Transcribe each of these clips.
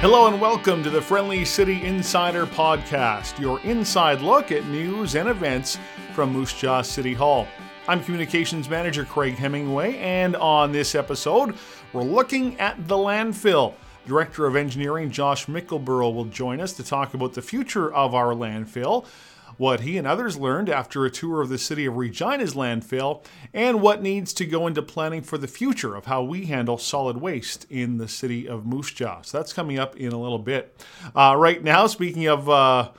Hello and welcome to the Friendly City Insider Podcast, your inside look at news and events from Moose Jaw City Hall. I'm Communications Manager Craig Hemingway, and on this episode, we're looking at the landfill. Director of Engineering Josh Mickleborough will join us to talk about the future of our landfill what he and others learned after a tour of the city of Regina's landfill, and what needs to go into planning for the future of how we handle solid waste in the city of Moose Jaw. So that's coming up in a little bit. Uh, right now, speaking of uh,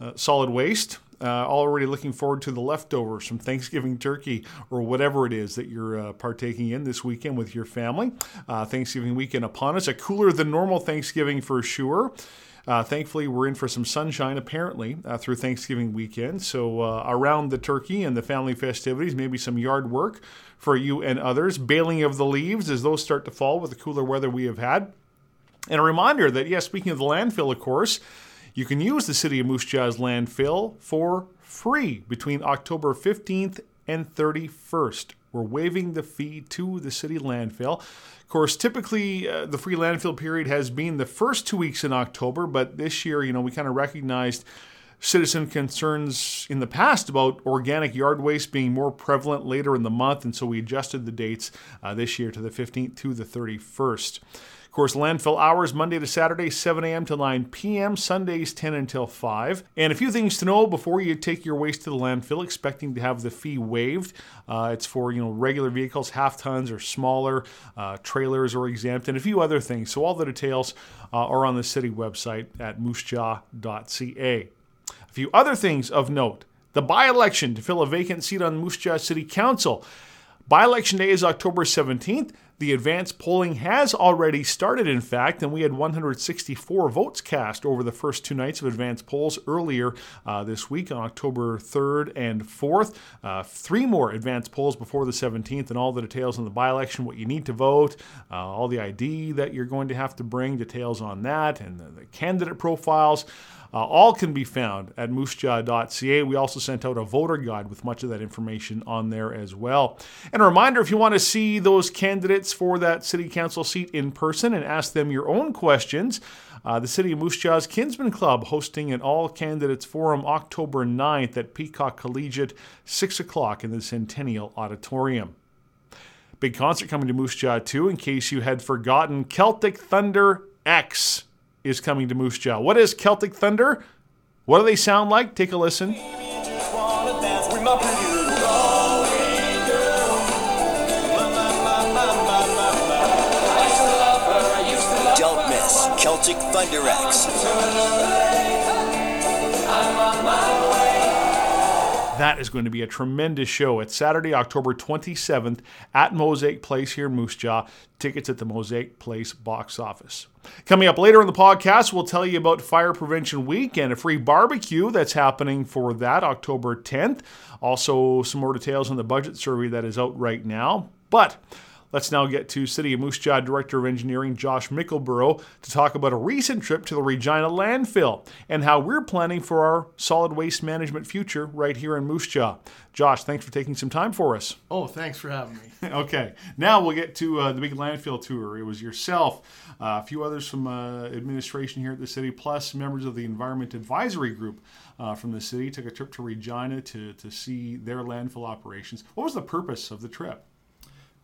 uh, solid waste, uh, already looking forward to the leftovers from Thanksgiving turkey or whatever it is that you're uh, partaking in this weekend with your family. Uh, Thanksgiving weekend upon us, a cooler than normal Thanksgiving for sure. Uh, thankfully, we're in for some sunshine apparently uh, through Thanksgiving weekend. So, uh, around the turkey and the family festivities, maybe some yard work for you and others, baling of the leaves as those start to fall with the cooler weather we have had. And a reminder that, yes, speaking of the landfill, of course, you can use the City of Moose Jaw's landfill for free between October 15th and 31st. We're waiving the fee to the city landfill. Of course, typically uh, the free landfill period has been the first two weeks in October, but this year, you know, we kind of recognized citizen concerns in the past about organic yard waste being more prevalent later in the month, and so we adjusted the dates uh, this year to the 15th to the 31st. Of course, landfill hours Monday to Saturday, 7 a.m. to 9 p.m., Sundays 10 until 5. And a few things to know before you take your waste to the landfill, expecting to have the fee waived. Uh, it's for you know regular vehicles, half tons or smaller, uh, trailers are exempt, and a few other things. So all the details uh, are on the city website at moosejaw.ca. A few other things of note. The by-election to fill a vacant seat on Moose Jaw City Council. By-election day is October 17th. The advance polling has already started, in fact, and we had 164 votes cast over the first two nights of advance polls earlier uh, this week on October 3rd and 4th. Uh, three more advance polls before the 17th, and all the details on the by election, what you need to vote, uh, all the ID that you're going to have to bring, details on that, and the, the candidate profiles. Uh, all can be found at moosejaw.ca. We also sent out a voter guide with much of that information on there as well. And a reminder if you want to see those candidates for that city council seat in person and ask them your own questions, uh, the City of Moose Jaw's Kinsmen Club hosting an all candidates forum October 9th at Peacock Collegiate, 6 o'clock in the Centennial Auditorium. Big concert coming to Moose Jaw too, in case you had forgotten Celtic Thunder X is coming to Moose Jaw. What is Celtic Thunder? What do they sound like? Take a listen. Thunder X. That is going to be a tremendous show. It's Saturday, October 27th at Mosaic Place here in Moose Jaw. Tickets at the Mosaic Place box office. Coming up later in the podcast, we'll tell you about Fire Prevention Week and a free barbecue that's happening for that October 10th. Also, some more details on the budget survey that is out right now. But Let's now get to City of Moose Jaw Director of Engineering Josh Mickleborough to talk about a recent trip to the Regina landfill and how we're planning for our solid waste management future right here in Moose Jaw. Josh, thanks for taking some time for us. Oh, thanks for having me. okay, now we'll get to uh, the big landfill tour. It was yourself, uh, a few others from uh, administration here at the city, plus members of the Environment Advisory Group uh, from the city took a trip to Regina to, to see their landfill operations. What was the purpose of the trip?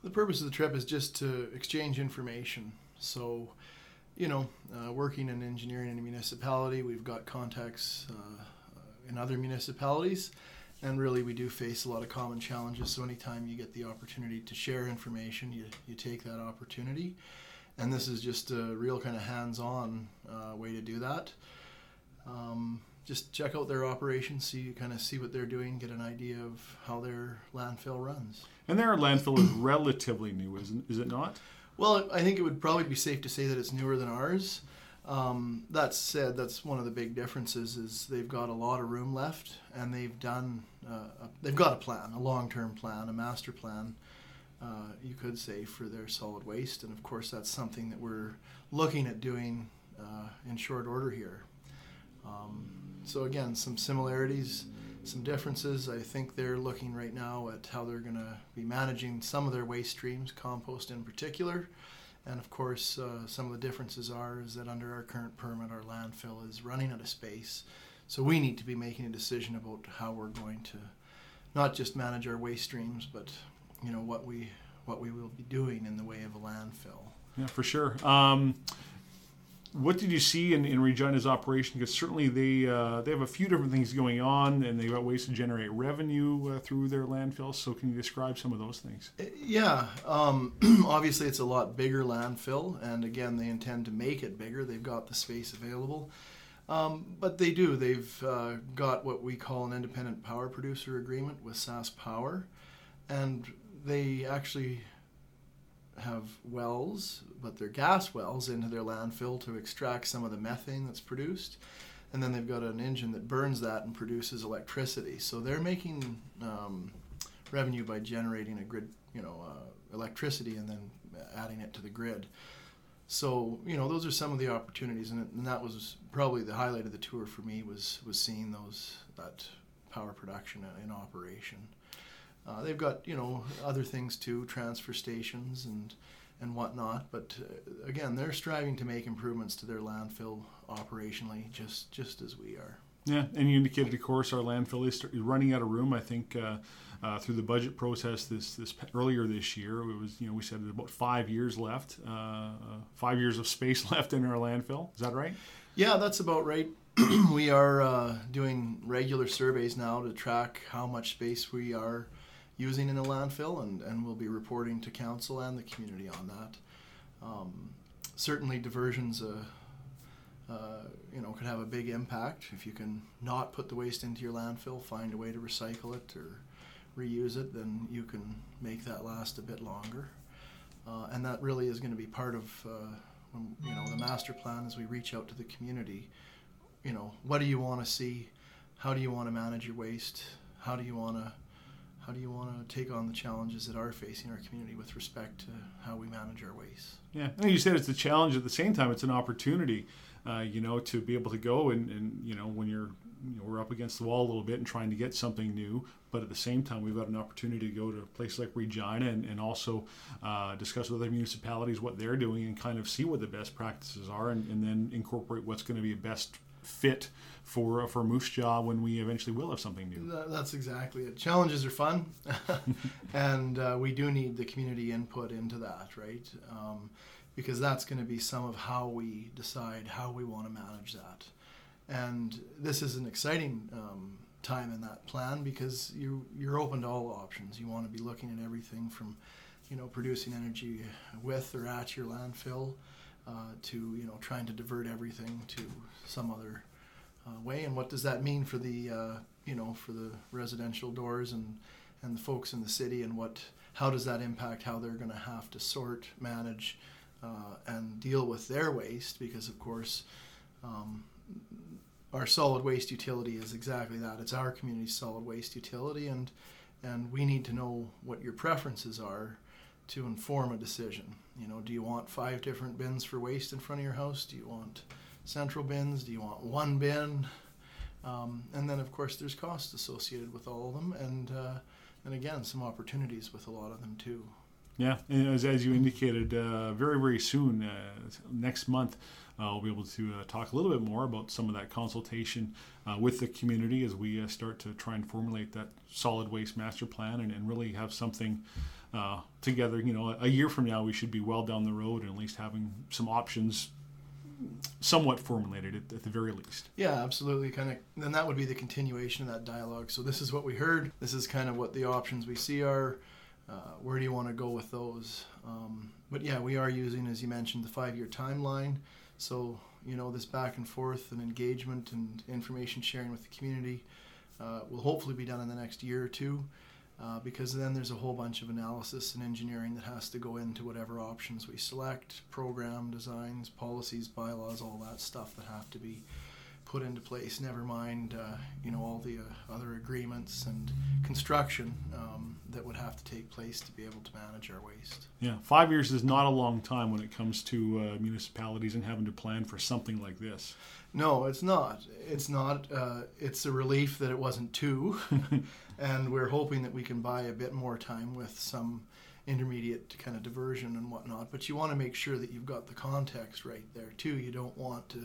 The purpose of the trip is just to exchange information. So, you know, uh, working in engineering in a municipality, we've got contacts uh, in other municipalities, and really we do face a lot of common challenges. So, anytime you get the opportunity to share information, you, you take that opportunity. And this is just a real kind of hands on uh, way to do that. Um, just check out their operations, see kind of see what they're doing, get an idea of how their landfill runs. And their landfill is relatively new, isn't is it not? Well, I think it would probably be safe to say that it's newer than ours. Um, that said, that's one of the big differences is they've got a lot of room left, and they've done uh, a, they've got a plan, a long-term plan, a master plan. Uh, you could say for their solid waste, and of course that's something that we're looking at doing uh, in short order here. So again, some similarities, some differences. I think they're looking right now at how they're going to be managing some of their waste streams, compost in particular, And of course, uh, some of the differences are is that under our current permit, our landfill is running out of space. So we need to be making a decision about how we're going to not just manage our waste streams, but you know what we what we will be doing in the way of a landfill. Yeah, for sure. Um, what did you see in, in Regina's operation? Because certainly they uh, they have a few different things going on, and they've got ways to generate revenue uh, through their landfills. So, can you describe some of those things? Yeah, um, obviously it's a lot bigger landfill, and again they intend to make it bigger. They've got the space available, um, but they do. They've uh, got what we call an independent power producer agreement with Sask Power, and they actually have wells, but they're gas wells into their landfill to extract some of the methane that's produced. And then they've got an engine that burns that and produces electricity. So they're making um, revenue by generating a grid, you know, uh, electricity and then adding it to the grid. So you know, those are some of the opportunities, and, and that was probably the highlight of the tour for me was was seeing those that power production in operation. Uh, they've got you know other things too, transfer stations and and whatnot. But uh, again, they're striving to make improvements to their landfill operationally, just just as we are. Yeah, and you indicated, of course, our landfill is running out of room. I think uh, uh, through the budget process this this earlier this year, it was you know we said about five years left, uh, uh, five years of space left in our landfill. Is that right? Yeah, that's about right. we are uh, doing regular surveys now to track how much space we are using in a landfill, and, and we'll be reporting to council and the community on that. Um, certainly, diversions, uh, uh, you know, could have a big impact if you can not put the waste into your landfill, find a way to recycle it or reuse it, then you can make that last a bit longer. Uh, and that really is going to be part of, uh, when, you know, the master plan as we reach out to the community. You know, what do you want to see? How do you want to manage your waste? How do you want to how do you want to take on the challenges that are facing our community with respect to how we manage our waste? Yeah, you said it's a challenge at the same time. It's an opportunity, uh, you know, to be able to go and, and you know when you're you know, we're up against the wall a little bit and trying to get something new, but at the same time, we've got an opportunity to go to a place like Regina and, and also uh, discuss with other municipalities what they're doing and kind of see what the best practices are and, and then incorporate what's going to be best fit for for Moose Jaw when we eventually will have something new. That's exactly it. Challenges are fun, and uh, we do need the community input into that, right? Um, because that's going to be some of how we decide how we want to manage that. And this is an exciting um, time in that plan because you you're open to all options. You want to be looking at everything from, you know, producing energy with or at your landfill uh, to you know trying to divert everything to some other uh, way. And what does that mean for the uh, you know for the residential doors and and the folks in the city and what how does that impact how they're going to have to sort, manage, uh, and deal with their waste? Because of course. Um, our solid waste utility is exactly that. It's our community's solid waste utility, and and we need to know what your preferences are to inform a decision. You know, do you want five different bins for waste in front of your house? Do you want central bins? Do you want one bin? Um, and then, of course, there's costs associated with all of them, and uh, and again, some opportunities with a lot of them too. Yeah, and as, as you indicated, uh, very very soon, uh, next month, uh, we'll be able to uh, talk a little bit more about some of that consultation uh, with the community as we uh, start to try and formulate that solid waste master plan and, and really have something uh, together. You know, a year from now, we should be well down the road and at least having some options somewhat formulated at, at, the very least. Yeah, absolutely. Kind of, then that would be the continuation of that dialogue. So this is what we heard. This is kind of what the options we see are. Uh, where do you want to go with those? Um, but yeah, we are using, as you mentioned, the five-year timeline. So you know, this back and forth and engagement and information sharing with the community uh, will hopefully be done in the next year or two uh, because then there's a whole bunch of analysis and engineering that has to go into whatever options we select program designs policies bylaws all that stuff that have to be put into place never mind uh, you know all the uh, other agreements and construction um, that would have to take place to be able to manage our waste yeah five years is not a long time when it comes to uh, municipalities and having to plan for something like this no, it's not. It's not. Uh, it's a relief that it wasn't two, and we're hoping that we can buy a bit more time with some intermediate kind of diversion and whatnot. But you want to make sure that you've got the context right there too. You don't want to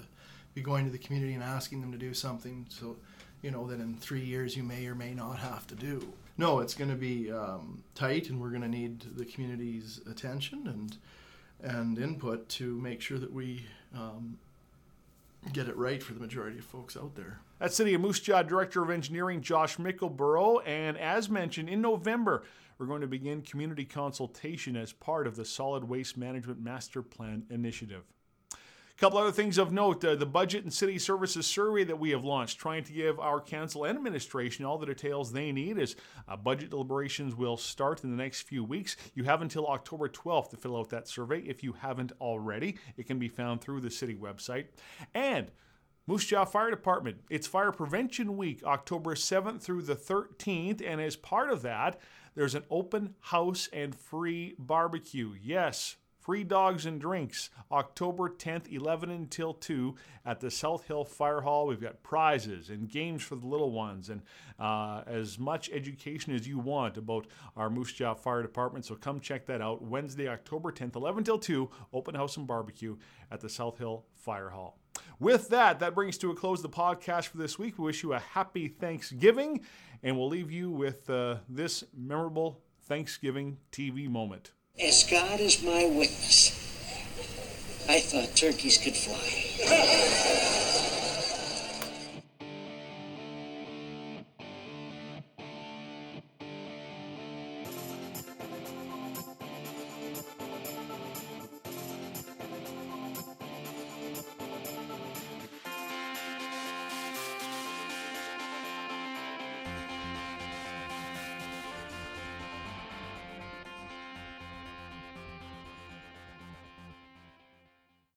be going to the community and asking them to do something so you know that in three years you may or may not have to do. No, it's going to be um, tight, and we're going to need the community's attention and and input to make sure that we um, get it right for the majority of folks out there. That's City of Moose Jaw Director of Engineering Josh Mickleborough. And as mentioned, in November, we're going to begin community consultation as part of the Solid Waste Management Master Plan Initiative. Couple other things of note uh, the Budget and City Services survey that we have launched, trying to give our council and administration all the details they need as uh, budget deliberations will start in the next few weeks. You have until October 12th to fill out that survey if you haven't already. It can be found through the city website. And Moose Jaw Fire Department, it's Fire Prevention Week, October 7th through the 13th. And as part of that, there's an open house and free barbecue. Yes, Free dogs and drinks, October 10th, 11 until 2 at the South Hill Fire Hall. We've got prizes and games for the little ones and uh, as much education as you want about our Moose Jaw Fire Department. So come check that out. Wednesday, October 10th, 11 till 2, open house and barbecue at the South Hill Fire Hall. With that, that brings to a close the podcast for this week. We wish you a happy Thanksgiving, and we'll leave you with uh, this memorable Thanksgiving TV moment. As God is my witness, I thought turkeys could fly.